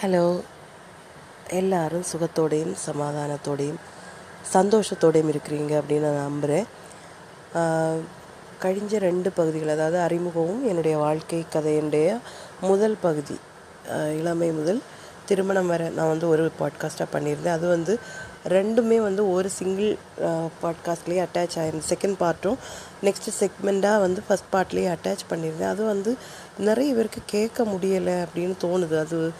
Hello எல்லாரும் சுகத்தோடையும் சமாதானத்தோடையும் சந்தோஷத்தோடையும் இருக்கிறீங்க அப்படின்னு நான் நம்புகிறேன் கழிஞ்ச ரெண்டு பகுதிகள் அதாவது அறிமுகமும் என்னுடைய வாழ்க்கை கதையினுடைய முதல் பகுதி இளமை முதல் திருமணம் வரை நான் வந்து ஒரு பாட்காஸ்ட்டாக பண்ணியிருந்தேன். அது வந்து ரெண்டுமே வந்து ஒரு சிங்கிள் பாட்காஸ்ட்லேயே அட்டாச் ஆயிருந்தது. செகண்ட் பார்ட்டும் நெக்ஸ்ட் செக்மெண்ட்டாக வந்து ஃபஸ்ட் பார்ட்லேயே அட்டாச் பண்ணியிருந்தேன். அது வந்து நிறைய பேருக்கு கேட்க முடியலை அப்படின்னு தோணுது. அது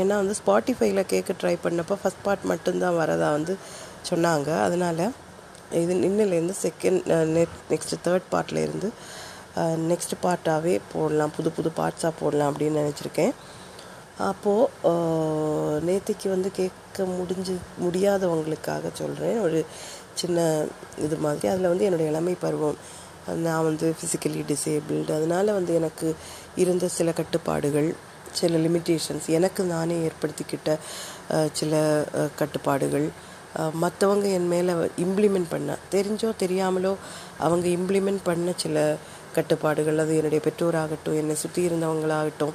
ஏன்னா வந்து ஸ்பாட்டிஃபைல கேட்க ட்ரை பண்ணப்போ ஃபஸ்ட் பார்ட் மட்டும்தான் வரதா வந்து சொன்னாங்க. அதனால் இது இன்னிலேருந்து செகண்ட் நெட் நெக்ஸ்ட் தேர்ட் பார்ட்லேருந்து நெக்ஸ்ட் பார்ட்டாகவே போடலாம். புது புது பார்ட்ஸாக போடலாம் அப்படின்னு நினச்சிருக்கேன். அப்போது நேத்திக்கு வந்து கேட்க முடிஞ்சு முடியாதவங்களுக்காக சொல்கிறேன் ஒரு சின்ன இது மாதிரி. அதில் வந்து என்னுடைய இளமை பருவம். நான் வந்து ஃபிசிக்கலி டிசேபிள்டு அதனால் வந்து எனக்கு இருந்த சில கட்டுப்பாடுகள் சில லிமிட்டேஷன்ஸ் எனக்கு நானே ஏற்படுத்திக்கிட்ட சில கட்டுப்பாடுகள். மற்றவங்க என் மேலே இம்ப்ளிமெண்ட் பண்ண தெரிஞ்சோ தெரியாமலோ அவங்க இம்ப்ளிமெண்ட் பண்ண சில கட்டுப்பாடுகள். அது என்னுடைய பெற்றோராகட்டும் என்னை சுற்றி இருந்தவங்களாகட்டும்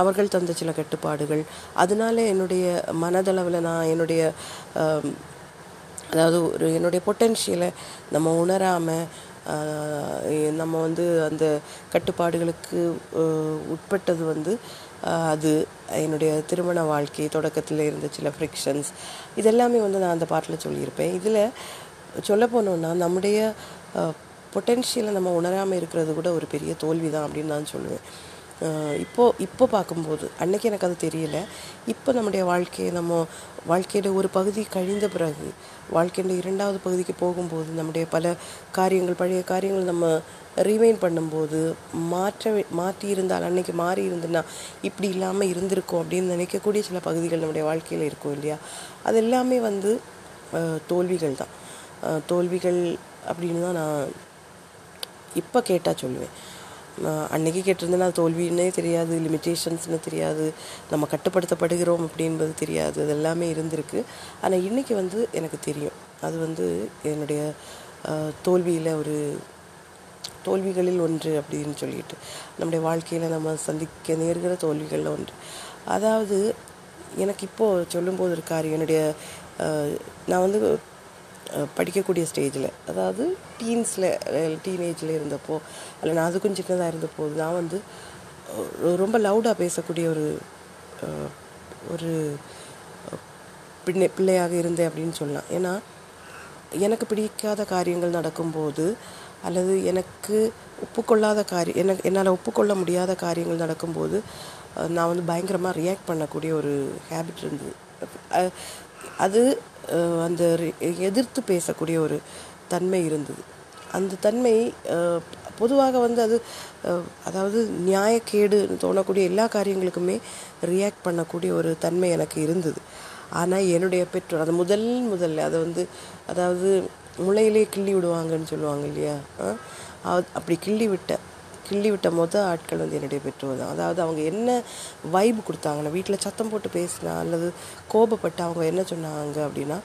அவர்கள் தந்த சில கட்டுப்பாடுகள். அதனால என்னுடைய மனதளவில் நான் என்னுடைய அதாவது ஒரு என்னுடைய பொட்டென்ஷியலை நம்ம உணராமல் நம்ம வந்து அந்த கட்டுப்பாடுகளுக்கு உட்பட்டது வந்து அது என்னுடைய திருமண வாழ்க்கை தொடக்கத்தில் இருந்த சில ஃப்ரிக்ஷன்ஸ் இதெல்லாமே வந்து நான் அந்த பாட்டில் சொல்லியிருப்பேன். இதில் சொல்ல போனோன்னா நம்முடைய பொட்டென்ஷியலை நம்ம உணராமல் இருக்கிறது கூட ஒரு பெரிய தோல்வி தான் அப்படின்னு நான் சொல்லுவேன். இப்போது இப்போ பார்க்கும்போது அன்னைக்கு எனக்கு அது தெரியல. இப்போ நம்முடைய வாழ்க்கையை நம்ம வாழ்க்கையோட ஒரு பகுதி கழிந்த பிறகு வாழ்க்கையோட இரண்டாவது பகுதிக்கு போகும்போது நம்முடைய பல காரியங்கள் பழைய காரியங்கள் நம்ம ரீமைன் பண்ணும்போது மாற்ற மாற்றி இருந்தால் அன்னைக்கு மாறி இருந்துன்னா இப்படி இல்லாமல் இருந்திருக்கும் அப்படின்னு நினைக்கக்கூடிய சில பகுதிகள் நம்முடைய வாழ்க்கையில் இருக்கும் இல்லையா? அது எல்லாமே வந்து தோல்விகள் தான். தோல்விகள் அப்படின்னு தான் நான் இப்போ கேட்டால் சொல்லுவேன். அன்னைக்கு கேட்டிருந்தேன்னா அது தோல்வின்னே தெரியாது லிமிட்டேஷன்ஸ்னு தெரியாது நம்ம கட்டுப்படுத்தப்படுகிறோம் அப்படின்றது தெரியாது அது எல்லாமே இருந்திருக்கு. ஆனால் இன்னைக்கு வந்து எனக்கு தெரியும். அது வந்து என்னுடைய தோல்வியில் ஒரு தோல்விகளில் ஒன்று அப்படின்னு சொல்லிட்டு நம்முடைய வாழ்க்கையில் நம்ம சந்திக்க நேர்கிற தோல்விகளில் ஒன்று. அதாவது எனக்கு இப்போது சொல்லும்போது ஒரு காரியம் என்னுடைய நான் வந்து படிக்கக்கூடிய ஸ்டேஜில் அதாவது டீன்ஸில் டீனேஜில் இருந்தப்போ இல்லை நான் அதுக்கும் சின்னதாக இருந்தபோது நான் வந்து ரொம்ப லவுடாக பேசக்கூடிய ஒரு ஒரு பிள்ளை பிள்ளையாக இருந்தேன் அப்படின்னு சொல்லலாம். ஏன்னா எனக்கு பிடிக்காத காரியங்கள் நடக்கும்போது அல்லது எனக்கு ஒப்புக்கொள்ளாத காரியம் எனக்கு என்னால் ஒப்புக்கொள்ள முடியாத காரியங்கள் நடக்கும்போது நான் வந்து பயங்கரமாக ரியாக்ட் பண்ணக்கூடிய ஒரு ஹேபிட் இருந்தது. அது அந்த ரி- எதிர்த்து பேசக்கூடிய ஒரு தன்மை இருந்தது. அந்த தன்மை பொதுவாக வந்து அது அதாவது நியாயக்கேடுன்னு தோணக்கூடிய எல்லா காரியங்களுக்குமே ரியாக்ட் பண்ணக்கூடிய ஒரு தன்மை எனக்கு இருந்தது. ஆனால் என்னுடைய பெற்றோர் அது முதல் முதல்ல அதை வந்து அதாவது முளையிலே கிள்ளி விடுவாங்கன்னு சொல்லுவாங்க இல்லையா? அப்படி கிள்ளி விட்ட கிள்ளி விட்ட மொதல் ஆட்கள் வந்து என்னுடைய பெற்றோர் தான். அதாவது அவங்க என்ன வைப் கொடுத்தாங்கன்னா வீட்டில் சத்தம் போட்டு பேசினா அல்லது கோபப்பட்டு அவங்க என்ன சொன்னாங்க அப்படின்னா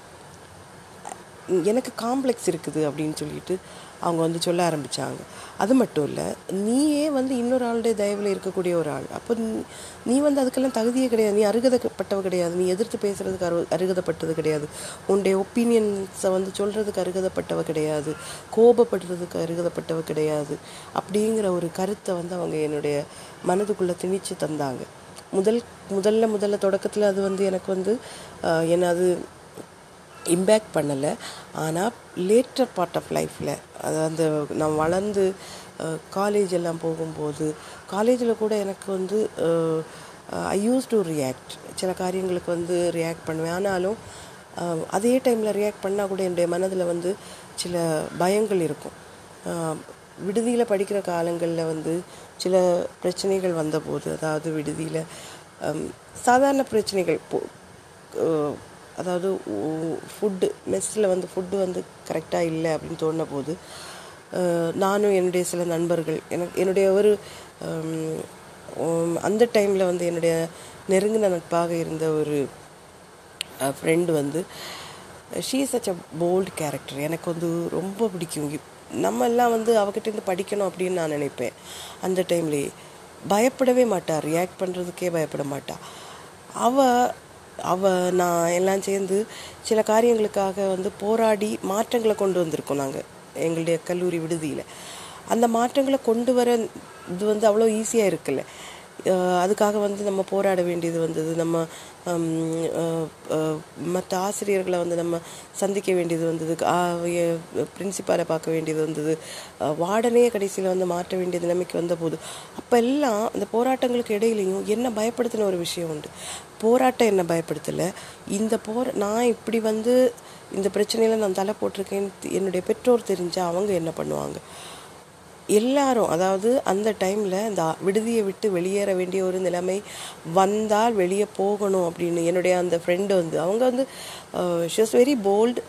எனக்கு காம்ப்ளெக்ஸ் இருக்குது அப்படின்னு சொல்லிட்டு அவங்க வந்து சொல்ல ஆரம்பிச்சாங்க. அது மட்டும் இல்லை நீயே வந்து இன்னொரு ஆளுடைய தயவில் இருக்கக்கூடிய ஒரு ஆள். அப்போ நீ- வந்து அதுக்கெல்லாம் தகுதியே கிடையாது. நீ அருகதப்பட்டவ கிடையாது. நீ எதிர்த்து பேசுகிறதுக்கு அரு அருகதப்பட்டது கிடையாது. உன்னுடைய ஒப்பீனியன்ஸை வந்து சொல்கிறதுக்கு அருகதப்பட்டவ கிடையாது. கோபப்படுறதுக்கு அருகதப்பட்டவ கிடையாது. அப்படிங்கிற ஒரு கருத்தை வந்து அவங்க என்னுடைய மனதுக்குள்ளே திணிச்சு தந்தாங்க. முதல் முதல்ல முதல்ல தொடக்கத்தில் அது வந்து எனக்கு வந்து என்ன அது இம்பேக்ட் பண்ணலை. ஆனால் லேட்டர் பார்ட் ஆஃப் லைஃப்பில் அது அந்த நான் வளர்ந்து காலேஜ் எல்லாம் போகும்போது காலேஜில் கூட எனக்கு வந்து ஐ யூஸ் டு ரியாக்ட் சில காரியங்களுக்கு வந்து ரியாக்ட் பண்ணுவேன். ஆனாலும் அதே டைமில் ரியாக்ட் பண்ணால் கூட என்னுடைய மனதில் வந்து சில பயங்கள் இருக்கும். விடுதியில் படிக்கிற காலங்களில் வந்து சில பிரச்சனைகள் வந்தபோது அதாவது விடுதியில் சாதாரண பிரச்சனைகள் அதாவது ஃபுட்டு மெஸ்ஸில் வந்து ஃபுட்டு வந்து கரெக்டாக இல்லை அப்படின்னு தோணின போது நானும் என்னுடைய சில நண்பர்கள் எனக்கு என்னுடைய ஒரு அந்த டைமில் வந்து என்னுடைய நெருங்கின நட்பாக இருந்த ஒரு ஃப்ரெண்டு வந்து she such a bold character எனக்கு வந்து ரொம்ப பிடிக்கும். நம்ம எல்லாம் வந்து அவகிட்டேருந்து படிக்கணும் அப்படின்னு நான் நினைப்பேன். அந்த டைம்லேயே பயப்படவே மாட்டாள் ரியாக்ட் பண்ணுறதுக்கே பயப்பட மாட்டாள் அவள் அவ நான் எல்லாம் சேர்ந்து சில காரியங்களுக்காக வந்து போராடி மாற்றங்களை கொண்டு வந்திருக்கோம் நாங்கள் எங்களுடைய கல்லூரி விடுதியில். அந்த மாற்றங்களை கொண்டு வர இது வந்து அவ்வளோ ஈஸியாக இருக்குல்ல. அதுக்காக வந்து நம்ம போராட வேண்டியது வந்தது. நம்ம மற்ற ஆசிரியர்களை வந்து நம்ம சந்திக்க வேண்டியது வந்தது. பிரின்சிபாலை பார்க்க வேண்டியது வந்தது. வார்டனே கடைசியில் வந்து மாற்ற வேண்டிய நிலைமைக்கு வந்தபோது அப்போ எல்லாம் அந்த போராட்டங்களுக்கு இடையிலையும் என்ன பயப்படுத்தின ஒரு விஷயம் உண்டு. போராட்டம் என்ன பயப்படுத்தலை? இந்த போர் நான் இப்படி வந்து இந்த பிரச்சனையில் நான் தலை போட்டிருக்கேன் என்னுடைய பெற்றோர் தெரிஞ்சால் அவங்க என்ன பண்ணுவாங்க? எல்லாரும் அதாவது அந்த டைமில் இந்த விடுதியை விட்டு வெளியேற வேண்டிய ஒரு நிலைமை வந்தால் வெளியே போகணும் அப்படின்னு என்னுடைய அந்த ஃப்ரெண்டு வந்து அவங்க வந்து ஷி வாஸ் வெரி போல்டு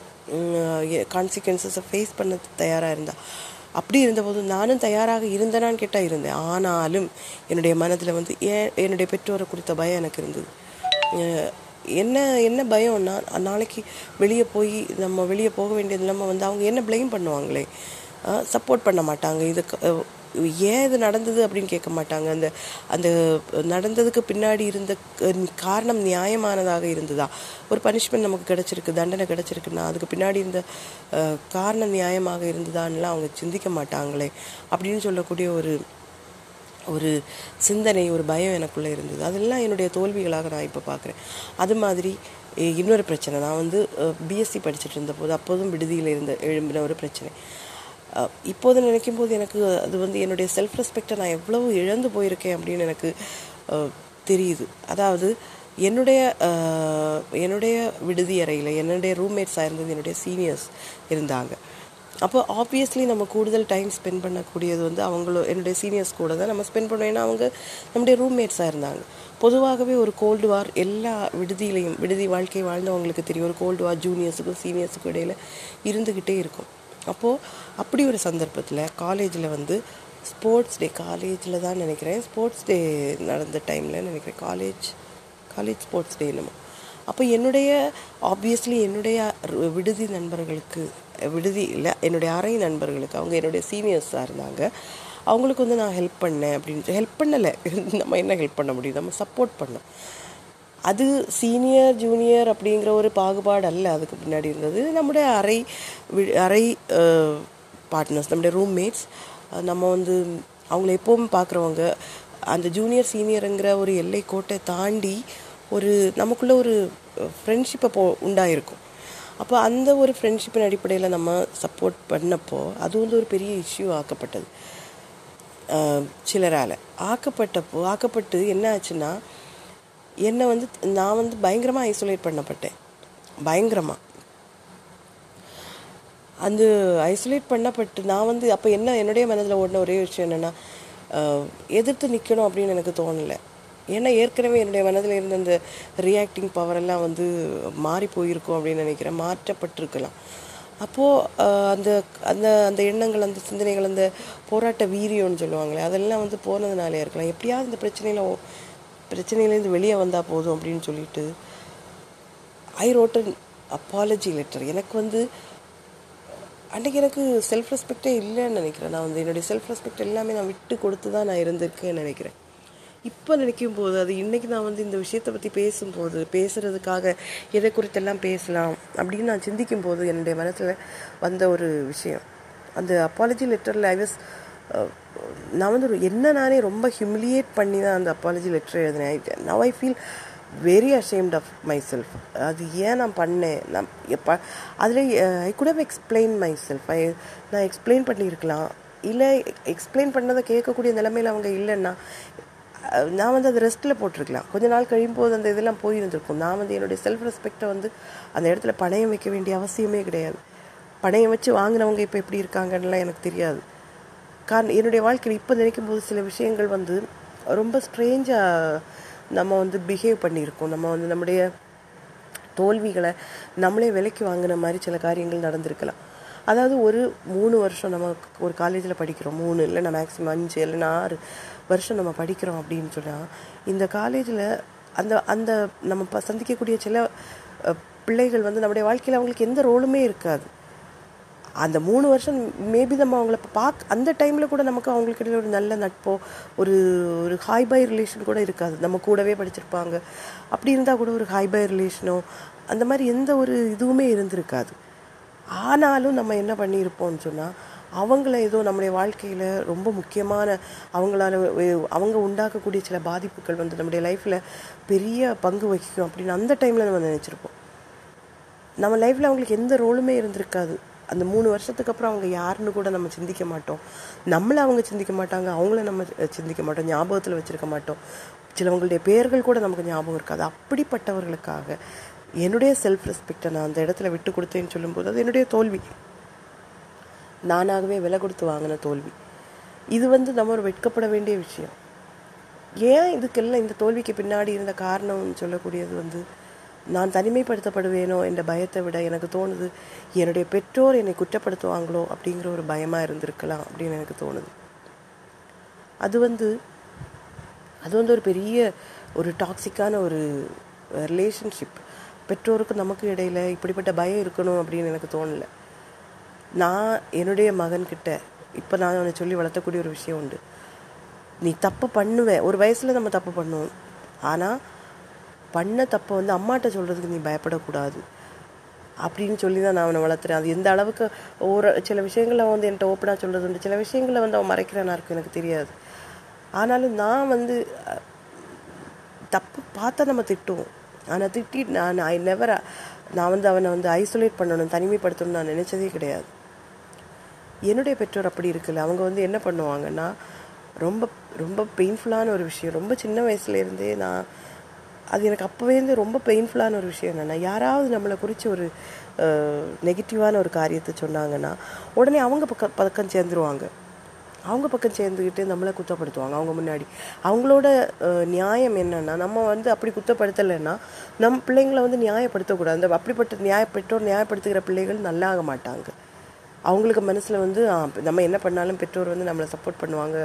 கான்சிக்வன்சஸை ஃபேஸ் பண்ண தயாராக இருந்தா. அப்படி இருந்தபோது நானும் தயாராக இருந்தேனான்னு கேட்டால் இருந்தேன். ஆனாலும் என்னுடைய மனதில் வந்து ஏன் என்னுடைய பெற்றோரை கொடுத்த பயம் எனக்கு இருந்தது. என்ன என்ன பயம்னா நாளைக்கு வெளியே போய் நம்ம வெளியே போக வேண்டிய நிலைமை வந்து அவங்க என்ன ப்ளேம் பண்ணுவாங்களே? சப்போர்ட் பண்ண மாட்டாங்க. இதுக்கு ஏன் இது நடந்தது அப்படின்னு கேட்க மாட்டாங்க. அந்த அந்த நடந்ததுக்கு பின்னாடி இருந்த காரணம் நியாயமானதாக இருந்ததா? ஒரு பனிஷ்மெண்ட் நமக்கு கிடைச்சிருக்கு தண்டனை கிடச்சிருக்குன்னா அதுக்கு பின்னாடி இருந்த காரணம் நியாயமாக இருந்ததான்லாம் அவங்க சிந்திக்க மாட்டாங்களே. அப்படின்னு சொல்லக்கூடிய ஒரு ஒரு சிந்தனை ஒரு பயம் எனக்குள்ளே இருந்தது. அதெல்லாம் என்னுடைய தோல்விகளாக நான் இப்போ பார்க்குறேன் அது மாதிரி இன்னொரு பிரச்சனை. நான் வந்து பிஎஸ்சி படிச்சுட்டு இருந்தபோது அப்போதும் விடுதியில் இருந்த எழும்பின ஒரு பிரச்சனை. இப்போது நினைக்கும் போது எனக்கு அது வந்து என்னுடைய செல்ஃப் ரெஸ்பெக்டை நான் எவ்வளவு இழந்து போயிருக்கேன் அப்படின்னு எனக்கு தெரியுது. அதாவது என்னுடைய என்னுடைய விடுதி அறையில் என்னுடைய ரூம்மேட்ஸாக இருந்தது என்னுடைய சீனியர்ஸ் இருந்தாங்க. அப்போ ஆப்வியஸ்லி நம்ம கூடுதல் டைம் ஸ்பெண்ட் பண்ணக்கூடியது வந்து அவங்களோ என்னுடைய சீனியர்ஸ் கூட தான் நம்ம ஸ்பெண்ட் பண்ணுவோம் ஏன்னா அவங்க நம்முடைய ரூம்மேட்ஸாக இருந்தாங்க. பொதுவாகவே ஒரு கோல்டு வார் எல்லா விடுதியிலையும் விடுதி வாழ்க்கை வாழ்ந்தவங்களுக்கு தெரியும். ஒரு கோல்டு வார் ஜூனியர்ஸுக்கும் சீனியர்ஸுக்கும் இடையில் இருந்துக்கிட்டே இருக்கும். அப்போது அப்படி ஒரு சந்தர்ப்பத்தில் காலேஜில் வந்து ஸ்போர்ட்ஸ் டே காலேஜில் தான் நினைக்கிறேன். ஸ்போர்ட்ஸ் டே நடந்த டைமில் நினைக்கிறேன். காலேஜ் காலேஜ் ஸ்போர்ட்ஸ் டே என்னமோ. அப்போ என்னுடைய ஆப்வியஸ்லி என்னுடைய விடுதி நண்பர்களுக்கு விடுதி இல்லை என்னுடைய அறை நண்பர்களுக்கு அவங்க என்னுடைய சீனியர்ஸாக இருந்தாங்க. அவங்களுக்கு வந்து நான் ஹெல்ப் பண்ணேன் அப்படின்ட்டு ஹெல்ப் பண்ணலை. நம்ம என்ன ஹெல்ப் பண்ண முடியும்? நம்ம சப்போர்ட் பண்ணோம். அது சீனியர் ஜூனியர் அப்படிங்கிற ஒரு பாகுபாடு அல்ல. அதுக்கு பின்னாடி இருந்தது நம்முடைய அறை அறை பார்ட்னர்ஸ் நம்முடைய ரூம்மேட்ஸ் நம்ம வந்து அவங்கள எப்பவும் பார்க்குறவங்க அந்த ஜூனியர் சீனியருங்கிற ஒரு எல்லை கோட்டை தாண்டி ஒரு நமக்குள்ள ஒரு ஃப்ரெண்ட்ஷிப்பை போ உண்டாயிருக்கும். அப்போ அந்த ஒரு ஃப்ரெண்ட்ஷிப்பின் அடிப்படையில் நம்ம சப்போர்ட் பண்ணப்போ அது வந்து ஒரு பெரிய இஷ்யூ ஆக்கப்பட்டது. சிலரால். ஆக்கப்பட்டப்போ ஆக்கப்பட்டு என்ன ஆச்சுன்னா என்னை வந்து நான் வந்து பயங்கரமாக ஐசோலேட் பண்ணப்பட்டேன். பயங்கரமாக அந்த ஐசோலேட் பண்ணப்பட்டு நான் வந்து அப்போ என்ன என்னுடைய மனதில் ஓடின ஒரே விஷயம் என்னென்னா எதிர்த்து நிற்கணும் அப்படின்னு எனக்கு தோணலை. ஏன்னா ஏற்கனவே என்னுடைய மனதில் இருந்த அந்த ரியாக்டிங் பவரெல்லாம் வந்து மாறி போயிருக்கும் அப்படின்னு நினைக்கிறேன். மாற்றப்பட்டிருக்கலாம். அப்போது அந்த அந்த அந்த எண்ணங்கள் அந்த சிந்தனைகள் அந்த போராட்ட வீரியம்னு சொல்லுவாங்களே அதெல்லாம் வந்து போனதுனாலே இருக்கலாம். எப்படியாவது இந்த பிரச்சனையில் பிரச்சனையிலேருந்து வெளியே வந்தால் போதும் அப்படின்னு சொல்லிட்டு I wrote an apology letter எனக்கு வந்து அன்றைக்கி எனக்கு செல்ஃப் ரெஸ்பெக்டே இல்லைன்னு நினைக்கிறேன். நான் வந்து என்னுடைய செல்ஃப் ரெஸ்பெக்ட் எல்லாமே நான் விட்டு கொடுத்து தான் நான் இருந்திருக்கேன்னு நினைக்கிறேன். இப்போ நினைக்கும் போது அது இன்றைக்கி நான் வந்து இந்த விஷயத்தை பற்றி பேசும்போது பேசுகிறதுக்காக எதை குறித்தெல்லாம் பேசலாம் அப்படின்னு நான் சிந்திக்கும் போது என்னுடைய மனசில் வந்த ஒரு விஷயம். அந்த அப்பாலஜி லெட்டரில் ஐ வாஸ் நான் வந்து ஒரு என்ன நானே ரொம்ப ஹியூமிலியேட் பண்ணி தான் அந்த அப்பாலஜி லெட்டர் எழுதினேன். Now I feel very ashamed of myself அது ஏன் நான் பண்ணேன்? நான் எப்போ அதில் I could have explain myself I நான் எக்ஸ்பிளைன் பண்ணியிருக்கலாம். இல்லை எக்ஸ்பிளைன் பண்ணதை கேட்கக்கூடிய நிலைமையில் அவங்க இல்லைன்னா uh, நான் வந்து அது ரெஸ்ட்டில் போட்டிருக்கலாம். கொஞ்ச நாள் கழியும் போது அந்த இதெல்லாம் போயிருந்திருக்கும். நான் வந்து என்னுடைய செல்ஃப் ரெஸ்பெக்டை வந்து அந்த இடத்துல பணையம் வைக்க வேண்டிய அவசியமே கிடையாது. பணையம் வச்சு வாங்கினவங்க இப்போ எப்படி இருக்காங்கன்னுலாம் எனக்கு தெரியாது. காரணம் என்னுடைய வாழ்க்கையில் இப்போ நினைக்கும் போது சில விஷயங்கள் வந்து ரொம்ப ஸ்ட்ரேஞ்சாக நம்ம வந்து பிஹேவ் பண்ணியிருக்கோம். நம்ம வந்து நம்முடைய தோல்விகளை நம்மளே விலைக்கு வாங்கின மாதிரி சில காரியங்கள் நடந்திருக்கலாம். அதாவது ஒரு மூணு வருஷம் நம்ம ஒரு காலேஜில் படிக்கிறோம். மூணு இல்லைன்னா மேக்ஸிமம் அஞ்சு இல்லைன்னா ஆறு வருஷம் நம்ம படிக்கிறோம் அப்படின்னு சொன்னால் இந்த காலேஜில் அந்த அந்த நம்ம சந்திக்கக்கூடிய சில பிள்ளைகள் வந்து நம்முடைய வாழ்க்கையில் அவங்களுக்கு எந்த ரோலுமே இருக்காது. அந்த மூணு வருஷம் மேபி நம்ம அவங்கள பார்க்க அந்த டைமில் கூட நமக்கு அவங்களுக்கு இடையில ஒரு நல்ல நட்போ ஒரு ஒரு ஹாய் பை ரிலேஷன் கூட இருக்காது. நம்ம கூடவே படிச்சிருப்பாங்க. அப்படி இருந்தால் கூட ஒரு ஹாய் பை ரிலேஷனோ அந்த மாதிரி எந்த ஒரு இதுவுமே இருந்திருக்காது. ஆனாலும் நம்ம என்ன பண்ணியிருப்போம்னு சொன்னால் அவங்கள ஏதோ நம்முடைய வாழ்க்கையில் ரொம்ப முக்கியமான அவங்களால அவங்க உண்டாக்கக்கூடிய சில பாதிப்புகள் வந்து நம்முடைய லைஃப்பில் பெரிய பங்கு வகிக்கும் அப்படின்னு அந்த டைமில் நம்ம நினச்சிருப்போம். நம்ம லைஃப்பில் அவங்களுக்கு எந்த ரோலுமே இருந்திருக்காது. அந்த மூணு வருஷத்துக்கு அப்புறம் அவங்க யாருன்னு கூட நம்ம சிந்திக்க மாட்டோம். நம்மளை அவங்க சிந்திக்க மாட்டாங்க அவங்கள நம்ம சிந்திக்க மாட்டோம் ஞாபகத்தில் வச்சுருக்க மாட்டோம். சிலவங்களுடைய பெயர்கள் கூட நமக்கு ஞாபகம் இருக்காது. அப்படிப்பட்டவர்களுக்காக என்னுடைய செல்ஃப் ரெஸ்பெக்டை நான் அந்த இடத்துல விட்டு கொடுத்தேன்னு சொல்லும்போது அது என்னுடைய தோல்வி. நானாகவே விலை கொடுத்து வாங்கின தோல்வி. இது வந்து நம்ம ஒரு வெட்கப்பட வேண்டிய விஷயம். ஏன் இதுக்கெல்லாம் இந்த தோல்விக்கு பின்னாடி இருந்த காரணம்னு சொல்லக்கூடியது வந்து நான் தனிமைப்படுத்தப்படுவேனோ என்ற பயத்தை விட எனக்கு தோணுது என்னுடைய பெற்றோர் என்னை குற்றப்படுத்துவாங்களோ? அப்படிங்கிற ஒரு பயமாக இருந்திருக்கலாம் அப்படின்னு எனக்கு தோணுது. அது வந்து அது வந்து ஒரு பெரிய ஒரு டாக்ஸிக்கான ஒரு ரிலேஷன்ஷிப் பெற்றோருக்கு நமக்கு இடையில இப்படிப்பட்ட பயம் இருக்கணும் அப்படின்னு எனக்கு தோணலை. நான் என்னுடைய மகன்கிட்ட இப்போ நான் அவனை சொல்லி வளர்த்தக்கூடிய ஒரு விஷயம் உண்டு. நீ தப்பு பண்ணுவேன் ஒரு வயசில் நம்ம தப்பு பண்ணுவோம். ஆனால் பண்ண தப்பை வந்து அம்மாட்ட சொல்கிறதுக்கு நீ பயப்படக்கூடாது. அப்படின்னு சொல்லி தான் நான் அவனை வளர்த்துறேன். அது எந்த அளவுக்கு ஒரு சில விஷயங்களை வந்து என்கிட்ட ஓப்பனாக சொல்கிறது உண்டு. சில விஷயங்களை வந்து அவன் மறைக்கிறானா இருக்கும் எனக்கு தெரியாது. ஆனாலும் நான் வந்து தப்பு பார்த்தா நம்ம திட்டுவோம். ஆனால் திட்டி நான் ஐ நெவர் நான் வந்து அவனை வந்து ஐசோலேட் பண்ணணும் தனிமைப்படுத்தணும்னு நான் நினச்சதே கிடையாது. என்னுடைய பெற்றோர் அப்படி இருக்குல்ல அவங்க வந்து என்ன பண்ணுவாங்கன்னா ரொம்ப ரொம்ப பெயின்ஃபுல்லான ஒரு விஷயம். ரொம்ப சின்ன வயசுலேருந்தே நான் அது எனக்கு அப்போவே வந்து ரொம்ப பெயின்ஃபுல்லான ஒரு விஷயம் என்னென்னா யாராவது நம்மளை குறித்து ஒரு நெகட்டிவான ஒரு காரியத்தை சொன்னாங்கன்னா உடனே அவங்க பக்கம் பக்கம் சேர்ந்துருவாங்க. அவங்க பக்கம் சேர்ந்துக்கிட்டு நம்மளை குத்தப்படுத்துவாங்க. அவங்க முன்னாடி. அவங்களோட நியாயம் என்னென்னா நம்ம வந்து அப்படி குத்தப்படுத்தலைன்னா நம்ம பிள்ளைங்களை வந்து நியாயப்படுத்தக்கூடாது. அந்த அப்படிப்பட்ட நியாய பெற்றோர் நியாயப்படுத்துகிற பிள்ளைகள் நல்லாக மாட்டாங்க. அவங்களுக்கு மனசில் வந்து நம்ம என்ன பண்ணாலும் பெற்றோர் வந்து நம்மளை சப்போர்ட் பண்ணுவாங்க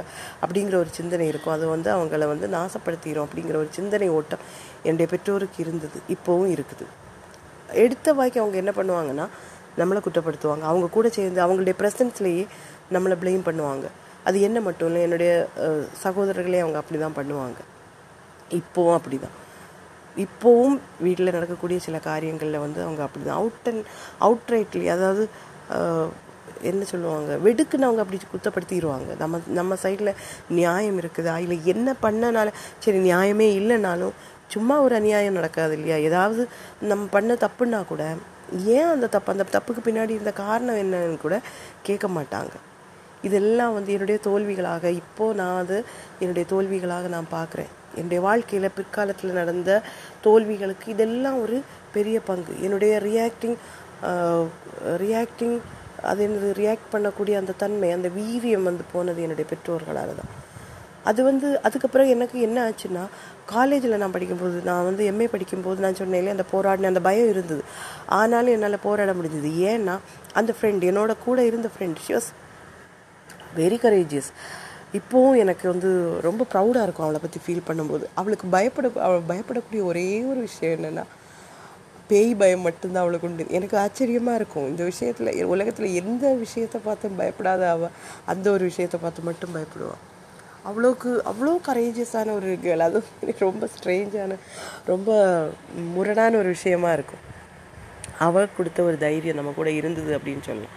அப்படிங்கிற ஒரு சிந்தனை இருக்கும். அது வந்து அவங்கள வந்து நாசப்படுத்திடும் அப்படிங்கிற ஒரு சிந்தனை ஓட்டம் என்னுடைய பெற்றோருக்கு இருந்தது. இப்போவும் இருக்குது. எடுத்த வாய்க்கு அவங்க என்ன பண்ணுவாங்கன்னா நம்மளை குற்றப்படுத்துவாங்க. அவங்க கூட சேர்ந்து அவங்களுடைய ப்ரெசன்ஸ்லேயே நம்மளை ப்ளேம் பண்ணுவாங்க. அது என்ன மட்டும் இல்லை என்னுடைய சகோதரர்களே அவங்க அப்படி தான் பண்ணுவாங்க. இப்போவும் அப்படி தான் இப்போவும் வீட்டில் நடக்கக்கூடிய சில காரியங்களில் வந்து அவங்க அப்படி தான் அவுட் அண்ட் அவுட் ரைட்லி அதாவது என்ன சொல்லுவாங்க வெடுக்குன்னு அவங்க அப்படி குத்தப்படுத்திடுவாங்க நம்ம நம்ம சைடில் நியாயம் இருக்குதா. இல்லை என்ன பண்ணனால சரி நியாயமே இல்லைனாலும் சும்மா ஒரு அநியாயம் நடக்காது இல்லையா? ஏதாவது நம்ம பண்ண தப்புன்னா கூட ஏன் அந்த தப்பு அந்த தப்புக்கு பின்னாடி இருந்த காரணம் என்னன்னு கூட கேட்க மாட்டாங்க. இதெல்லாம் வந்து என்னுடைய தோல்விகளாக இப்போது நான் அது என்னுடைய தோல்விகளாக நான் பார்க்குறேன். என்னுடைய வாழ்க்கையில் பிற்காலத்தில் நடந்த தோல்விகளுக்கு இதெல்லாம் ஒரு பெரிய பங்கு. என்னுடைய ரியாக்டிங் ரியாக்டிங் அது என்னது ரியாக்ட் பண்ணக்கூடிய அந்த தன்மை அந்த வீரியம் வந்து போனது என்னுடைய பெற்றோர்களால் தான் அது வந்து அதுக்கப்புறம் எனக்கு என்ன ஆச்சுன்னா காலேஜில் நான் படிக்கும்போது நான் வந்து எம்ஏ படிக்கும்போது நான் சொன்னேன் அந்த போராடின அந்த பயம் இருந்தது. ஆனாலும் என்னால் போராட முடிஞ்சது. ஏன்னா அந்த ஃப்ரெண்ட் என்னோட கூட இருந்த friend she was very courageous இப்போவும் எனக்கு வந்து ரொம்ப ப்ரௌடாக இருக்கும் அவளை பற்றி ஃபீல் பண்ணும்போது. அவளுக்கு பயப்பட அவள் பயப்படக்கூடிய ஒரே ஒரு விஷயம் என்னென்னா பேய் பயம் மட்டும்தான் அவளுக்கு உண்டு. எனக்கு ஆச்சரியமாக இருக்கும். இந்த விஷயத்தில் உலகத்தில் எந்த விஷயத்தை பார்த்தும் பயப்படாத அவள் அந்த ஒரு விஷயத்தை பார்த்து மட்டும் பயப்படுவாள் அவ்வளோக்கு அவ்வளோ கரேஜியஸான ஒரு கேர்ள் அதுவும் எனக்கு ரொம்ப ஸ்ட்ரேஞ்சான ரொம்ப முரணான ஒரு விஷயமா இருக்கும். அவள் கொடுத்த ஒரு தைரியம் நம்ம கூட இருந்தது அப்படின்னு சொல்லலாம்.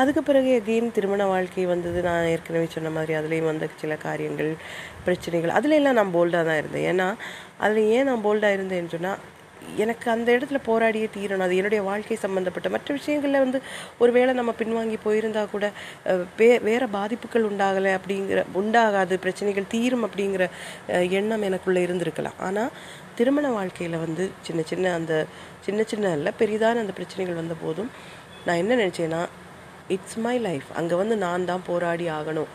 அதுக்கு பிறகு எகெயின் திருமண வாழ்க்கை வந்தது. நான் ஏற்கனவே சொன்ன மாதிரி அதுலேயும் வந்த சில காரியங்கள் பிரச்சனைகள் அதுல எல்லாம் நான் போல்டாக தான் இருந்தேன். ஏன்னா அதில் ஏன் நான் போல்டாக இருந்தேன்னு சொன்னால் எனக்கு அந்த இடத்துல போராடியே தீரணும். அது என்னுடைய வாழ்க்கை சம்மந்தப்பட்ட மற்ற விஷயங்களில் வந்து ஒருவேளை நம்ம பின்வாங்கி போயிருந்தா கூட வே வேறு பாதிப்புகள் உண்டாகலை அப்படிங்கிற உண்டாகாது பிரச்சனைகள் தீரும் அப்படிங்கிற எண்ணம் எனக்குள்ளே இருந்திருக்கலாம். ஆனால் திருமண வாழ்க்கையில் வந்து சின்ன சின்ன அந்த சின்ன சின்ன இல்லை பெரிதான அந்த பிரச்சனைகள் வந்த போதும் நான் என்ன நினச்சேன்னா இட்ஸ் மை லைஃப் அங்கே வந்து நான் தான் போராடி ஆகணும்.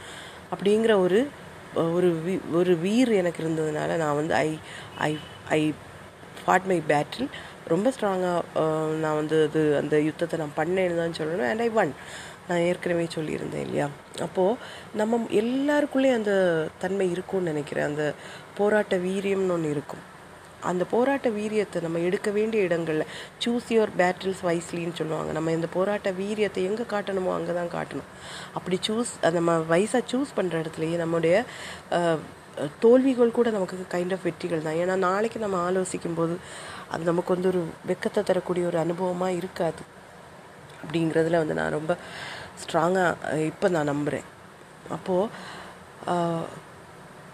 அப்படிங்கிற ஒரு ஒரு வீ ஒரு வீர் எனக்கு இருந்ததுனால நான் வந்து ஐ ஐ ஐ ஃபாட் மை பேட்டில் ரொம்ப ஸ்ட்ராங்காக நான் வந்து அது அந்த யுத்தத்தை நான் பண்ணேன்னு தான் சொல்லணும். அண்ட் ஐ ஒன் நான் ஏற்கனவே சொல்லியிருந்தேன் இல்லையா? அப்போது நம்ம எல்லாருக்குள்ளேயும் அந்த தன்மை இருக்கும்னு நினைக்கிறேன். அந்த போராட்ட வீரியம்னு ஒன்று இருக்கும். அந்த போராட்ட வீரியத்தை நம்ம எடுக்க வேண்டிய இடங்களில் சூஸ் யுவர் பேட்டில்ஸ் வைஸ்லின்னு சொல்லுவாங்க. நம்ம இந்த போராட்ட வீரியத்தை எங்கே காட்டணுமோ அங்கே தான் காட்டணும். அப்படி சூஸ் நம்ம வயசாக சூஸ் பண்ணுற இடத்துலையே நம்முடைய தோல்விகள் கூட நமக்கு கைண்ட் ஆஃப் வெற்றிகள் தான். ஏன்னா நாளைக்கு நம்ம ஆலோசிக்கும் போது அது நமக்கு வந்து ஒரு வெக்கத்தை தரக்கூடிய ஒரு அனுபவமாக இருக்காது. அப்படிங்கிறதுல வந்து நான் ரொம்ப ஸ்ட்ராங்காக இப்போ நான் நம்புகிறேன் அப்போது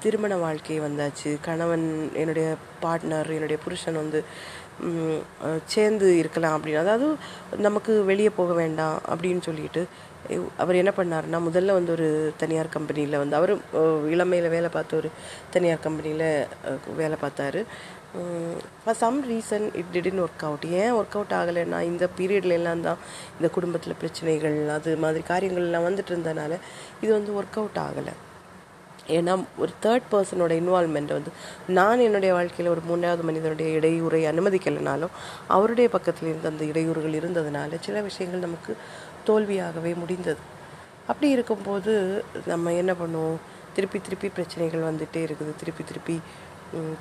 திருமண வாழ்க்கை வந்தாச்சு. கணவன் என்னுடைய பார்ட்னர் என்னுடைய புருஷன் வந்து சேர்ந்து இருக்கலாம் அப்படின்னு அதாவது நமக்கு வெளியே போக வேண்டாம் அப்படின்னு சொல்லிட்டு அவர் என்ன பண்ணாருன்னா முதல்ல வந்து ஒரு தனியார் கம்பெனியில் வந்து அவரும் இளமையில் வேலை பார்த்த ஒரு தனியார் கம்பெனியில் வேலை பார்த்தாரு. For some reason it didn't work out ஏன் ஒர்க் அவுட் ஆகலைன்னா இந்த பீரியட்ல எல்லாம் தான் இந்த குடும்பத்தில் பிரச்சனைகள் அது மாதிரி காரியங்கள்லாம் வந்துட்டு இருந்தனால இது வந்து ஒர்க் அவுட் ஆகலை. ஏன்னா ஒரு தேர்ட் பர்சனோட இன்வால்மெண்ட் வந்து நான் என்னுடைய வாழ்க்கையில் ஒரு மூன்றாவது மனிதனுடைய இடையூறை அனுமதிக்கலைனாலும் அவருடைய பக்கத்தில் இருந்த அந்த இடையூறுகள் இருந்ததுனால சில விஷயங்கள் நமக்கு தோல்வியாகவே முடிந்தது. அப்படி இருக்கும்போது நம்ம என்ன பண்ணுவோம்? திருப்பி திருப்பி பிரச்சனைகள் வந்துட்டே இருக்குது. திருப்பி திருப்பி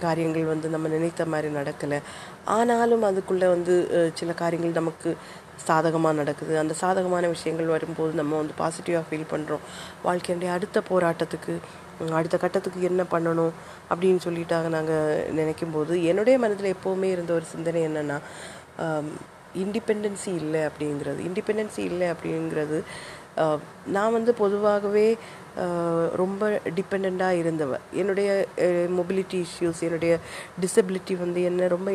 காரியங்கள் வந்து நம்ம நினைத்த மாதிரி நடக்கலை. ஆனாலும் அதுக்குள்ளே வந்து சில காரியங்கள் நமக்கு சாதகமாக நடக்குது. அந்த சாதகமான விஷயங்கள் வரும்போது நம்ம வந்து பாசிட்டிவாக ஃபீல் பண்ணுறோம் வாழ்க்கையினுடைய அடுத்த போராட்டத்துக்கு அடுத்த கட்டத்துக்கு என்ன பண்ணணும் அப்படின்னு சொல்லிட்டாங்க நாங்கள் நினைக்கும் போது என்னுடைய மனதில் எப்போவுமே இருந்த ஒரு சிந்தனை என்னென்னா இண்டிபெண்டன்சி இல்லை அப்படிங்கிறது. இண்டிபெண்டன்சி இல்லை அப்படிங்கிறது நான் வந்து பொதுவாகவே ரொம்ப டிபெண்ட்டாக இருந்தவ. என்னுடைய மொபிலிட்டி இஷ்யூஸ் என்னுடைய டிசபிலிட்டி வந்து என்ன ரொம்ப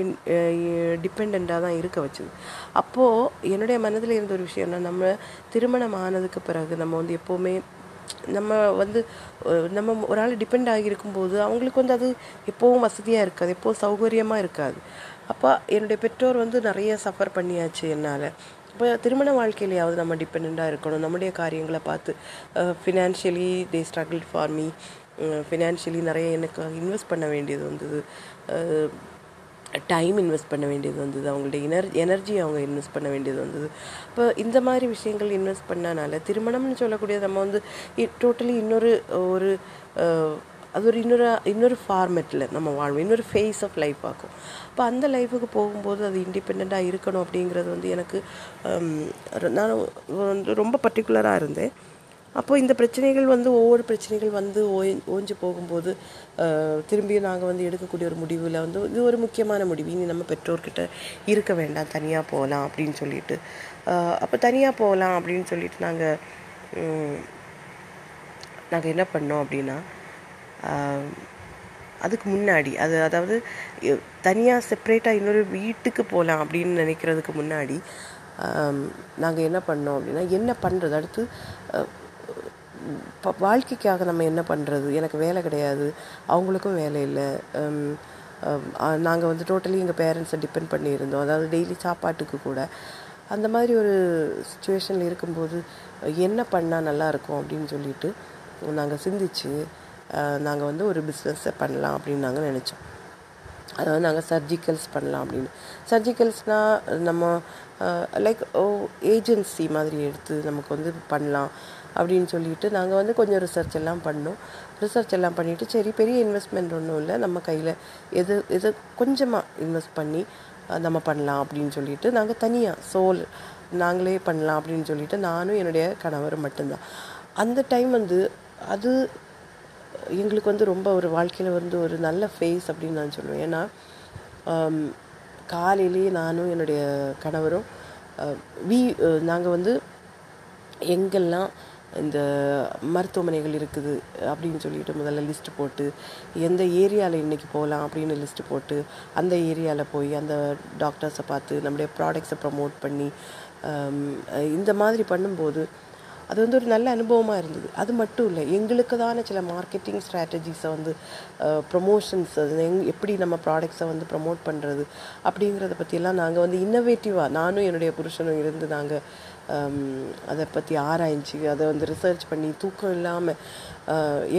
டிபெண்ட்டாக தான் இருக்க வச்சுது. அப்போது என்னுடைய மனதில் இருந்த ஒரு விஷயம்னா நம்ம திருமணம் ஆனதுக்கு பிறகு நம்ம வந்து எப்போவுமே நம்ம வந்து நம்ம ஒரு ஆள் டிபெண்ட் ஆகியிருக்கும்போது அவங்களுக்கு வந்து அது எப்போவும் வசதியாக இருக்காது எப்போவும் சௌகரியமாக இருக்காது. அப்போ என்னுடைய பெற்றோர் வந்து நிறைய சஃபர் பண்ணியாச்சு என்னால். இப்போ திருமண வாழ்க்கையிலையாவது நம்ம டிபெண்ட்டாக இருக்கணும். நம்முடைய காரியங்களை பார்த்து financially they struggle for me financially நிறைய எனக்கு இன்வெஸ்ட் பண்ண வேண்டியது வந்தது. டைம் இன்வெஸ்ட் பண்ண வேண்டியது வந்தது. அவங்களுடைய எனர் எனர்ஜி அவங்க இன்வெஸ்ட் பண்ண வேண்டியது வந்தது. இப்போ இந்த மாதிரி விஷயங்கள் இன்வெஸ்ட் பண்ணனால திருமணம்னு சொல்லக்கூடிய நம்ம வந்து டோட்டலி இன்னொரு ஒரு அது ஒரு இன்னொரு இன்னொரு ஃபார்மேட்டில் நம்ம வாழ்வோம். இன்னொரு ஃபேஸ் ஆஃப் லைஃப் ஆகும் அப்போ அந்த லைஃபுக்கு போகும்போது அது இண்டிபெண்ட்டாக இருக்கணும் அப்படிங்கிறது வந்து எனக்கு நான் வந்து ரொம்ப பர்டிகுலராக இருந்தேன். அப்போது இந்த பிரச்சனைகள் வந்து ஒவ்வொரு பிரச்சனைகள் வந்து ஓய் ஓஞ்சு போகும்போது திரும்பியும் நாங்கள் வந்து எடுக்கக்கூடிய ஒரு முடிவில் வந்து இது ஒரு முக்கியமான முடிவு. இனி நம்ம பெற்றோர்கிட்ட இருக்க வேண்டாம் தனியாக போகலாம் அப்படின்னு சொல்லிட்டு. அப்போ தனியாக போகலாம் அப்படின்னு சொல்லிட்டு நாங்கள் நாங்கள் என்ன பண்ணோம் அப்படின்னா அதுக்கு முன்னாடி அது அதாவது தனியாக செப்பரேட்டாக இன்னொரு வீட்டுக்கு போகலாம் அப்படின்னு நினைக்கிறதுக்கு முன்னாடி நாங்கள் என்ன பண்ணோம் அப்படின்னா என்ன பண்ணுறது அடுத்து வாழ்க்கைக்காக நம்ம என்ன பண்ணுறது எனக்கு வேலை கிடையாது அவங்களுக்கும் வேலை இல்லை நாங்கள் வந்து டோட்டலி எங்கள் பேரண்ட்ஸை டிபெண்ட் பண்ணியிருந்தோம். அதாவது டெய்லி சாப்பாட்டுக்கு கூட. அந்த மாதிரி ஒரு சுச்சுவேஷனில் இருக்கும்போது என்ன பண்ணால் நல்லா இருக்கும் அப்படின்னு சொல்லிட்டு நாங்கள் சிந்திச்சு நாங்கள் வந்து ஒரு பிஸ்னஸை பண்ணலாம் அப்படின்னு நாங்கள் நினச்சோம். அதாவது நாங்கள் சர்ஜிக்கல்ஸ் பண்ணலாம் அப்படின்னு. சர்ஜிக்கல்ஸ்னால் நம்ம லைக் ஏஜென்சி மாதிரி எடுத்து நமக்கு வந்து பண்ணலாம் அப்படின்னு சொல்லிட்டு நாங்கள் வந்து கொஞ்சம் ரிசர்ச் எல்லாம் பண்ணோம். ரிசர்ச் எல்லாம் பண்ணிவிட்டு சரி பெரிய இன்வெஸ்ட்மெண்ட் ஒன்றும் இல்லை. நம்ம கையில் எது எது கொஞ்சமாக இன்வெஸ்ட் பண்ணி நம்ம பண்ணலாம் அப்படின்னு சொல்லிட்டு நாங்கள் தனியாக சோல் நாங்களே பண்ணலாம் அப்படின்னு சொல்லிட்டு நானும் என்னுடைய கணவரும் மட்டும்தான். அந்த டைம் வந்து அது எங்களுக்கு வந்து ரொம்ப ஒரு வாழ்க்கையில் வந்து ஒரு நல்ல ஃபேஸ் அப்படின்னு நான் சொல்லுவேன். ஏன்னா காலையிலேயே நானும் என்னுடைய கணவரும் வி நாங்கள் வந்து எங்கெல்லாம் இந்த மருத்துவமனைகள் இருக்குது அப்படின்னு சொல்லிட்டு முதல்ல லிஸ்ட் போட்டு எந்த ஏரியாவில் இன்றைக்கி போகலாம் அப்படின்னு லிஸ்ட் போட்டு அந்த ஏரியாவில் போய் அந்த டாக்டர்ஸை பார்த்து நம்முடைய ப்ராடக்ட்ஸை ப்ரமோட் பண்ணி இந்த மாதிரி பண்ணும்போது அது வந்து ஒரு நல்ல அனுபவமாக இருந்தது. அது மட்டும் இல்லை எங்களுக்கு தானே சில மார்க்கெட்டிங் ஸ்ட்ராட்டஜிஸை வந்து ப்ரொமோஷன்ஸ் அது எங் எப்படி நம்ம ப்ராடக்ட்ஸை வந்து ப்ரமோட் பண்ணுறது அப்படிங்கிறத பற்றியெல்லாம் நாங்கள் வந்து இன்னோவேட்டிவாக நானும் என்னுடைய புருஷனும் இருந்து நாங்கள் அதை பற்றி ஆராய்ஞ்சு அதை வந்து ரிசர்ச் பண்ணி தூக்கம் இல்லாமல்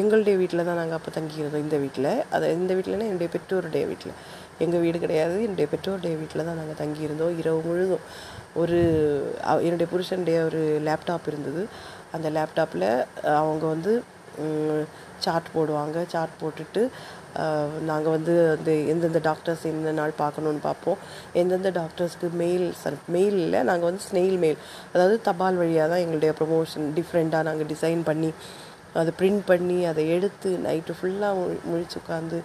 எங்களுடைய வீட்டில் தான் நாங்கள் அப்போ தங்கியிருந்தோம் இந்த வீட்டில் அதை இந்த வீட்டில்னா என்னுடைய பெற்றோருடைய வீட்டில் எங்கள் வீடு கிடையாது என்னுடைய பெற்றோருடைய வீட்டில் தான் நாங்கள் தங்கியிருந்தோம் இரவு முழுதும். ஒரு என்னுடைய புருஷனுடைய ஒரு லேப்டாப் இருந்தது. அந்த லேப்டாப்பில் அவங்க வந்து சார்ட் போடுவாங்க. சார்ட் போட்டுட்டு நாங்கள் வந்து அந்த எந்தெந்த டாக்டர்ஸ் எந்த நாள் பார்க்கணுன்னு பார்ப்போம். எந்தெந்த டாக்டர்ஸ்க்கு மெயில் சாரி இல்லை நாங்கள் வந்து ஸ்னெயில் மெயில் அதாவது தபால் வழியாக தான் எங்களுடைய ப்ரொமோஷன் டிஃப்ரெண்ட்டாக நாங்கள் டிசைன் பண்ணி அதை பிரிண்ட் பண்ணி அதை எடுத்து நைட்டு ஃபுல்லாக முழிச்சு உட்காந்து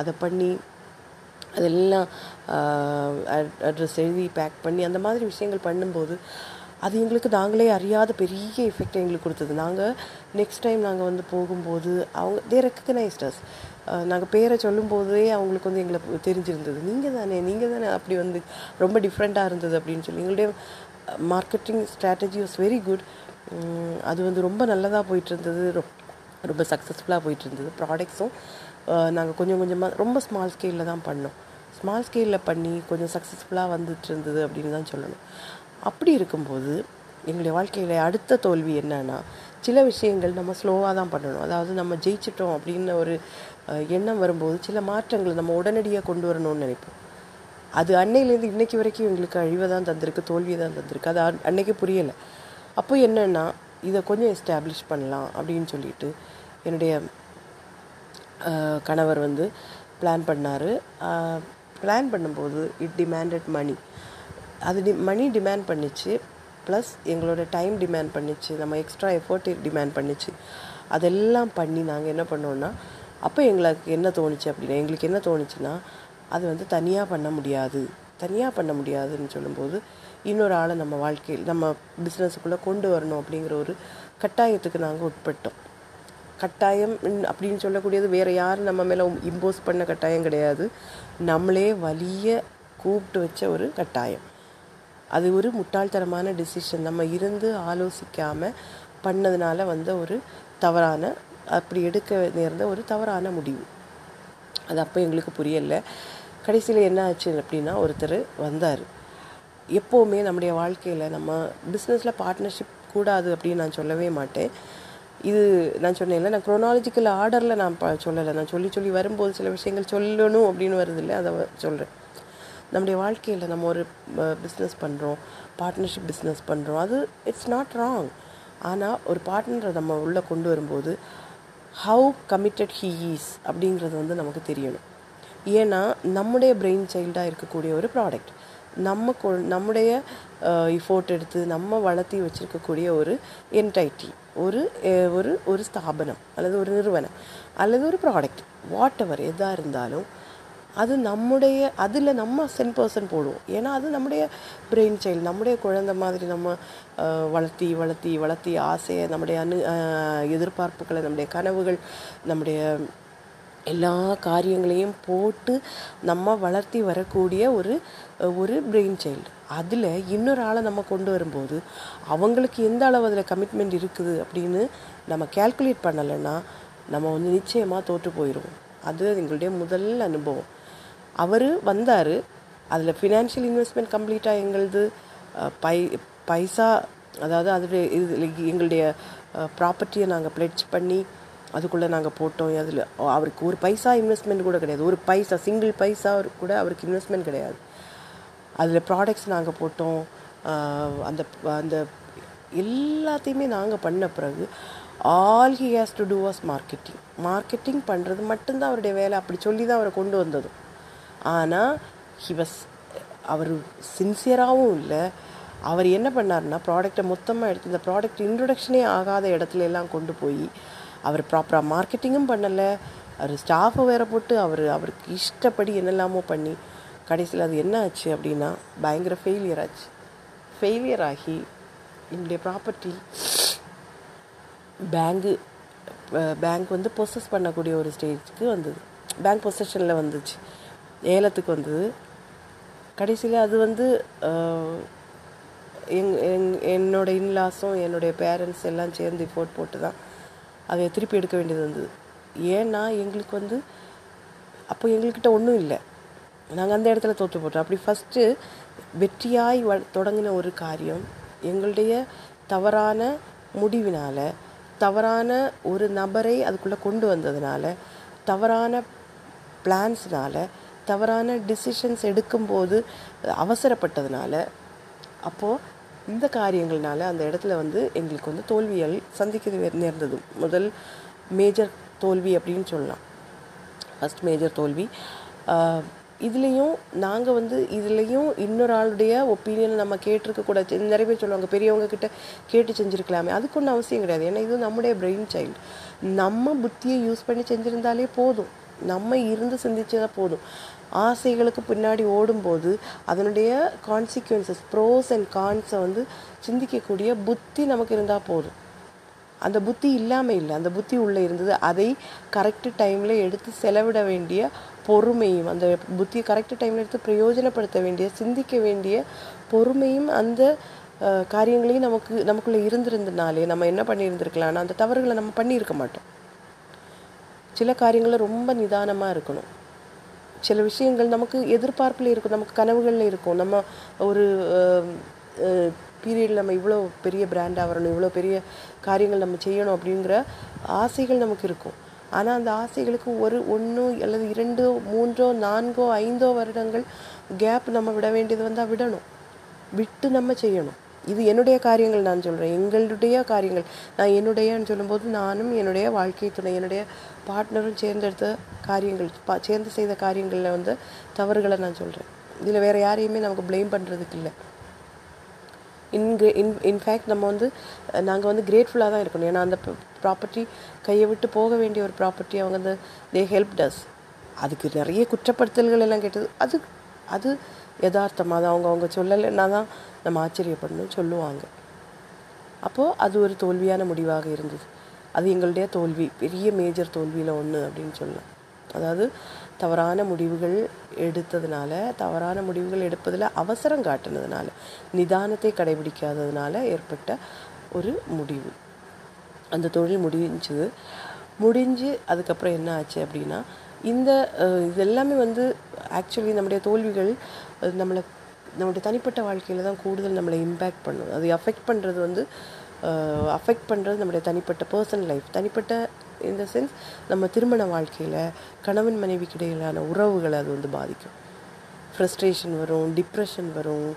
அதை பண்ணி அதெல்லாம் அட்ரஸ் எழுதி பேக் பண்ணி அந்த மாதிரி விஷயங்கள் பண்ணும்போது அது எங்களுக்கு நாங்களே அறியாத பெரிய எஃபெக்ட் எங்களுக்கு கொடுத்தது. நாங்கள் நெக்ஸ்ட் டைம் நாங்கள் வந்து போகும்போது அவங்க தே ரெக்கக்னைஸ்டஸ் நாங்கள் பேரை சொல்லும்போதே அவங்களுக்கு வந்து எங்களை தெரிஞ்சிருந்தது. நீங்கள் தானே நீங்கள் தானே அப்படி வந்து ரொம்ப டிஃப்ரெண்ட்டாக இருந்தது அப்படின்னு சொல்லி. எங்களுடைய marketing strategy was very good அது வந்து ரொம்ப நல்லதாக போயிட்டு இருந்தது ரொம்ப சக்ஸஸ்ஃபுல்லாக போயிட்டு இருந்தது ப்ராடக்ட்ஸும் நாங்கள் கொஞ்சம் கொஞ்சமாக ரொம்ப ஸ்மால் ஸ்கேலில் தான் பண்ணோம். ஸ்மால் ஸ்கேலில் பண்ணி கொஞ்சம் சக்ஸஸ்ஃபுல்லாக வந்துட்டு இருந்தது அப்படின்னு தான் சொல்லணும். அப்படி இருக்கும்போது எங்களுடைய வாழ்க்கையில் அடுத்த தோல்வி என்னன்னா சில விஷயங்கள் நம்ம ஸ்லோவாக தான் பண்ணணும். அதாவது நம்ம ஜெயிச்சிட்டோம் அப்படின்னு ஒரு எண்ணம் வரும்போது சில மாற்றங்களை நம்ம உடனடியாக கொண்டு வரணும்னு நினைப்போம். அது அன்னையிலேருந்து இன்னைக்கு வரைக்கும் எங்களுக்கு அழிவை தான் தந்திருக்கு தோல்வியை தான் தந்திருக்கு. அது அன்னைக்கு புரியலை. அப்போ என்னென்னா இதை கொஞ்சம் எஸ்டாப்ளிஷ் பண்ணலாம் அப்படின்னு சொல்லிட்டு என்னுடைய கணவர் வந்து பிளான் பண்ணார். பிளான் பண்ணும்போது இட் டிமாண்டட் மணி அது டி மணி டிமாண்ட் பண்ணிச்சு. ப்ளஸ் எங்களோட டைம் டிமாண்ட் பண்ணிச்சு. நம்ம எக்ஸ்ட்ரா எஃபர்ட் டிமாண்ட் பண்ணிச்சு. அதெல்லாம் பண்ணி நாங்கள் என்ன பண்ணோன்னா அப்போ எங்களுக்கு என்ன தோணுச்சு அப்படின்னா எங்களுக்கு என்ன தோணுச்சுன்னா அது வந்து தனியாக பண்ண முடியாது. தனியாக பண்ண முடியாதுன்னு சொல்லும்போது இன்னொரு ஆளை நம்ம வாழ்க்கையில் நம்ம பிஸ்னஸுக்குள்ளே கொண்டு வரணும் அப்படிங்கிற ஒரு கட்டாயத்துக்கு நாங்கள் உட்பட்டோம். கட்டாயம் அப்படின்னு சொல்லக்கூடியது வேறு யாரும் நம்ம மேலே இம்போஸ் பண்ண கட்டாயம் கிடையாது. நம்மளே வலிய கூப்பிட்டு வச்ச ஒரு கட்டாயம். அது ஒரு முட்டாள்தனமான டிசிஷன் நம்ம இருந்து ஆலோசிக்காமல் பண்ணதுனால வந்த ஒரு தவறான அப்படி எடுக்க நேர்ந்த ஒரு தவறான முடிவு. அது அப்போ எங்களுக்கு புரியலை. கடைசியில் என்ன ஆச்சு அப்படின்னா ஒருத்தர் வந்தார். எப்போவுமே நம்முடைய வாழ்க்கையில் நம்ம பிஸ்னஸில் பார்ட்னர்ஷிப் கூடாது அப்படின்னு நான் சொல்லவே மாட்டேன். இது நான் சொன்னேன்ல நான் குரோனாலஜிக்கல் ஆர்டரில் நான் ப சொல்லலை. நான் சொல்லி சொல்லி வரும்போது சில விஷயங்கள் சொல்லணும் அப்படின்னு வருது இல்லை அதை சொல்கிறேன் நம்முடைய வாழ்க்கையில் நம்ம ஒரு பிஸ்னஸ் பண்ணுறோம் பார்ட்னர்ஷிப் பிஸ்னஸ் பண்ணுறோம் அது இட்ஸ் நாட் ராங் ஆனால் ஒரு பார்ட்னரை நம்ம உள்ளே கொண்டு வரும்போது ஹவு கமிட்டட் ஹீ ஈஸ் அப்படிங்கிறது வந்து நமக்கு தெரியணும். ஏன்னா நம்முடைய பிரெயின் சைல்டாக இருக்கக்கூடிய ஒரு ப்ராடக்ட் நம்ம கொ நம்முடைய இஃபோர்ட் எடுத்து நம்ம வளர்த்தி வச்சுருக்கக்கூடிய ஒரு என்டைட்டி ஒரு ஒரு ஒரு ஸ்தாபனம் அல்லது ஒரு நிறுவனம் அல்லது ஒரு ப்ராடக்ட் வாட் எவர் எதாக இருந்தாலும் அது நம்முடைய அதில் நம்ம சென் பர்சன் போடுவோம் ஏன்னா அது நம்முடைய பிரெயின் சைல்டு நம்முடைய குழந்தை மாதிரி நம்ம வளர்த்தி வளர்த்தி வளர்த்தி ஆசையை நம்முடைய அனு எதிர்பார்ப்புகளை நம்முடைய கனவுகள் நம்முடைய எல்லா காரியங்களையும் போட்டு நம்ம வளர்த்தி வரக்கூடிய ஒரு ஒரு பிரெயின் சைல்டு அதில் இன்னொரு ஆளை நம்ம கொண்டு வரும்போது அவங்களுக்கு எந்த அளவு அதில் கமிட்மெண்ட் இருக்குது அப்படின்னு நம்ம கால்குலேட் பண்ணலைன்னா நம்ம வந்து நிச்சயமாக தோற்று போயிடுவோம் அது எங்களுடைய முதல் அனுபவம். அவர் வந்தார் அதில் ஃபினான்ஷியல் இன்வெஸ்ட்மெண்ட் கம்ப்ளீட்டாக எங்களுது பை பைசா அதாவது அதில் இது எங்களுடைய ப்ராப்பர்ட்டியை நாங்கள் பிளட்ஜ் பண்ணி அதுக்குள்ளே நாங்கள் போட்டோம். அதில் அவருக்கு ஒரு பைசா இன்வெஸ்ட்மெண்ட் கூட கிடையாது. ஒரு பைசா சிங்கிள் பைசா கூட அவருக்கு இன்வெஸ்ட்மெண்ட் கிடையாது. அதில் ப்ராடக்ட்ஸ் நாங்கள் போட்டோம். அந்த அந்த எல்லாத்தையுமே நாங்கள் பண்ண பிறகு all he has to do was marketing marketing பண்ணுறது மட்டும்தான் அவருடைய வேலை. அப்படி சொல்லி தான் அவரை கொண்டு வந்ததும். ஆனால் ஹி வாஸ் அவர் சின்சியராகவும் இல்லை. அவர் என்ன பண்ணாருன்னா ப்ராடக்டை மொத்தமாக எடுத்து இந்த ப்ராடக்ட் இன்ட்ரொடக்ஷனே ஆகாத இடத்துல எல்லாம் கொண்டு போய் அவர் ப்ராப்பராக மார்க்கெட்டிங்கும் பண்ணலை. அவர் ஸ்டாஃபை வேற போட்டு அவர் அவருக்கு இஷ்டப்படி என்னெல்லாமோ பண்ணி கடைசியில் அது என்ன ஆச்சு அப்படின்னா பயங்கர ஃபெயிலியர் ஆச்சு. ஃபெயிலியர் ஆகி என்னுடைய ப்ராப்பர்ட்டி பேங்கு பேங்க் வந்து பொசஸ் பண்ணக்கூடிய ஒரு ஸ்டேஜ்க்கு வந்தது. பேங்க் பொசஷனில் வந்துச்சு. ஏலத்துக்கு வந்தது. கடைசியில் அது வந்து எங் எங் என்னோட இன்லாஸும் என்னுடைய பேரண்ட்ஸ் எல்லாம் சேர்ந்து போட் போட்டு தான் அதை திருப்பி எடுக்க வேண்டியது வந்தது. ஏன்னா எங்களுக்கு வந்து அப்போ எங்கள்கிட்ட ஒன்றும் இல்லை. நாங்கள் அந்த இடத்துல தோற்று போட்டோம். அப்படி ஃபஸ்ட்டு வெற்றியாய் வ தொடங்கின ஒரு காரியம் எங்களுடைய தவறான முடிவினால் தவறான ஒரு நபரை அதுக்குள்ளே கொண்டு வந்ததுனால தவறான பிளான்ஸ்னால தவறான டிசிஷன்ஸ் எடுக்கும்போது அவசரப்பட்டதுனால அப்போது இந்த காரியங்கள்னால அந்த இடத்துல வந்து எங்களுக்கு வந்து தோல்விகள் சந்திக்க நேர்ந்தது. முதல் மேஜர் தோல்வி அப்படின்னு சொல்லலாம். ஃபஸ்ட் மேஜர் தோல்வி. இதுலேயும் நாங்கள் வந்து இதுலேயும் இன்னொரு ஆளுடைய ஒப்பீனியனை நம்ம கேட்டிருக்கக்கூடாது நிறைய பேர் சொல்லுவாங்க பெரியவங்க கிட்ட கேட்டு செஞ்சுருக்கலாமே. அதுக்கு ஒன்றும் அவசியம் கிடையாது. ஏன்னா இது நம்முடைய பிரெயின் சைல்டு நம்ம புத்தியை யூஸ் பண்ணி செஞ்சுருந்தாலே போதும். நம்ம இருந்து சிந்திச்சதா போதும். ஆசைகளுக்கு பின்னாடி ஓடும்போது அதனுடைய கான்சிக்வன்சஸ் ப்ரோஸ் அண்ட் கான்ஸை வந்து சிந்திக்கக்கூடிய புத்தி நமக்கு இருந்தால் போதும். அந்த புத்தி இல்லாமல் இல்லை அந்த புத்தி உள்ளே இருந்தது அதை கரெக்டு டைமில் எடுத்து செலவிட வேண்டிய பொறுமையும் அந்த புத்தியை கரெக்டு டைமில் எடுத்து பிரயோஜனப்படுத்த வேண்டிய சிந்திக்க வேண்டிய பொறுமையும் அந்த காரியங்களையும் நமக்கு நமக்குள்ளே இருந்திருந்தனாலே நம்ம என்ன பண்ணியிருந்திருக்கலாம்னா அந்த தவறுகளை நம்ம பண்ணியிருக்க மாட்டோம். சில காரியங்களில் ரொம்ப நிதானமாக இருக்கணும். சில விஷயங்கள் நமக்கு எதிர்பார்ப்பில் இருக்கும் நமக்கு கனவுகளில் இருக்கும். நம்ம ஒரு பீரியடில் நம்ம இவ்வளோ பெரிய பிராண்டாக வரணும் இவ்வளோ பெரிய காரியங்கள் நம்ம செய்யணும் அப்படிங்கிற ஆசைகள் நமக்கு இருக்கும். ஆனால் அந்த ஆசைகளுக்கு ஒரு ஒன்று அல்லது இரண்டோ மூன்றோ நான்கோ ஐந்தோ வருடங்கள் கேப் நம்ம விட வேண்டியது வந்தால் விடணும். விட்டு நம்ம செய்யணும். இது என்னுடைய காரியங்கள் நான் சொல்கிறேன் எங்களுடைய காரியங்கள். நான் என்னுடையன்னு சொல்லும்போது நானும் என்னுடைய வாழ்க்கை துணை என்னுடைய பார்ட்னரும் சேர்ந்தெடுத்த காரியங்கள் பா சேர்ந்து செய்த காரியங்களில் வந்து தவறுகளை நான் சொல்கிறேன் இதில் வேறு யாரையுமே நமக்கு ப்ளேம் பண்ணுறதுக்கு இல்லை. இன்கிரே இன் இன்ஃபேக்ட் நம்ம வந்து நாங்கள் வந்து கிரேட்ஃபுல்லாக தான் இருக்கணும். ஏன்னா அந்த ப்ராப்பர்ட்டி கையை விட்டு போக வேண்டிய ஒரு ப்ராப்பர்ட்டி அவங்க வந்து தே ஹெல்ப் டஸ் அதுக்கு நிறைய குற்றப்படுத்தல்கள் எல்லாம் கேட்டது. அது அது யதார்த்தமாக தான். அவங்க அவங்க சொல்லலைன்னா தான் நம்ம ஆச்சரியப்படணும்னு சொல்லுவாங்க. அப்போது அது ஒரு தோல்வியான முடிவாக இருந்தது. அது எங்களுடைய தோல்வி பெரிய மேஜர் தோல்வியில் ஒன்று அப்படின்னு சொல்லலாம். அதாவது தவறான முடிவுகள் எடுத்ததுனால தவறான முடிவுகள் எடுப்பதில் அவசரம் காட்டுனதுனால நிதானத்தை கடைபிடிக்காததுனால ஏற்பட்ட ஒரு முடிவு. அந்த தொழில் முடிஞ்சது. முடிஞ்சு அதுக்கப்புறம் என்ன ஆச்சு அப்படின்னா இந்த இதெல்லாமே இது எல்லாமே வந்து ஆக்சுவலி நம்முடைய தோல்விகள் நம்மளை நம்மளுடைய தனிப்பட்ட வாழ்க்கையில் தான் கூடுதல் நம்மளை இம்பேக்ட் பண்ணும் அது அஃபெக்ட் பண்ணுறது வந்து அஃபெக்ட் பண்ணுறது நம்முடைய தனிப்பட்ட பர்சனல் லைஃப் தனிப்பட்ட இந்த சென்ஸ் நம்ம திருமண வாழ்க்கையில் கணவன் மனைவிக்கு இடையிலான உறவுகளை அது வந்து பாதிக்கும். ஃப்ரஸ்ட்ரேஷன் வரும் டிப்ரெஷன் வரும்.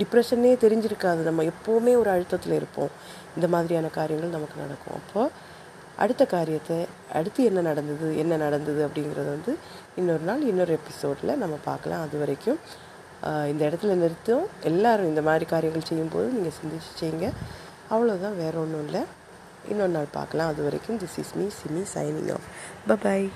டிப்ரெஷனே தெரிஞ்சிருக்காது. நம்ம எப்போவுமே ஒரு அழுத்தத்தில் இருப்போம். இந்த மாதிரியான காரியங்கள் நமக்கு நடக்கும். அப்போது அடுத்த காரியத்தை அடுத்து என்ன நடந்தது என்ன நடந்தது அப்படிங்கிறத வந்து இன்னொரு நாள் இன்னொரு எபிசோடில் நம்ம பார்க்கலாம். அது வரைக்கும் இந்த இடத்துல நிறுத்தும். எல்லாரும் இந்த மாதிரி காரியங்கள் செய்யும்போது நீங்கள் சிந்திச்சு செய்யுங்க. அவ்வளோதான் வேறு ஒன்றும் இல்லை. இன்னொரு நாள் பார்க்கலாம். அது வரைக்கும் this is me Simi signing off bye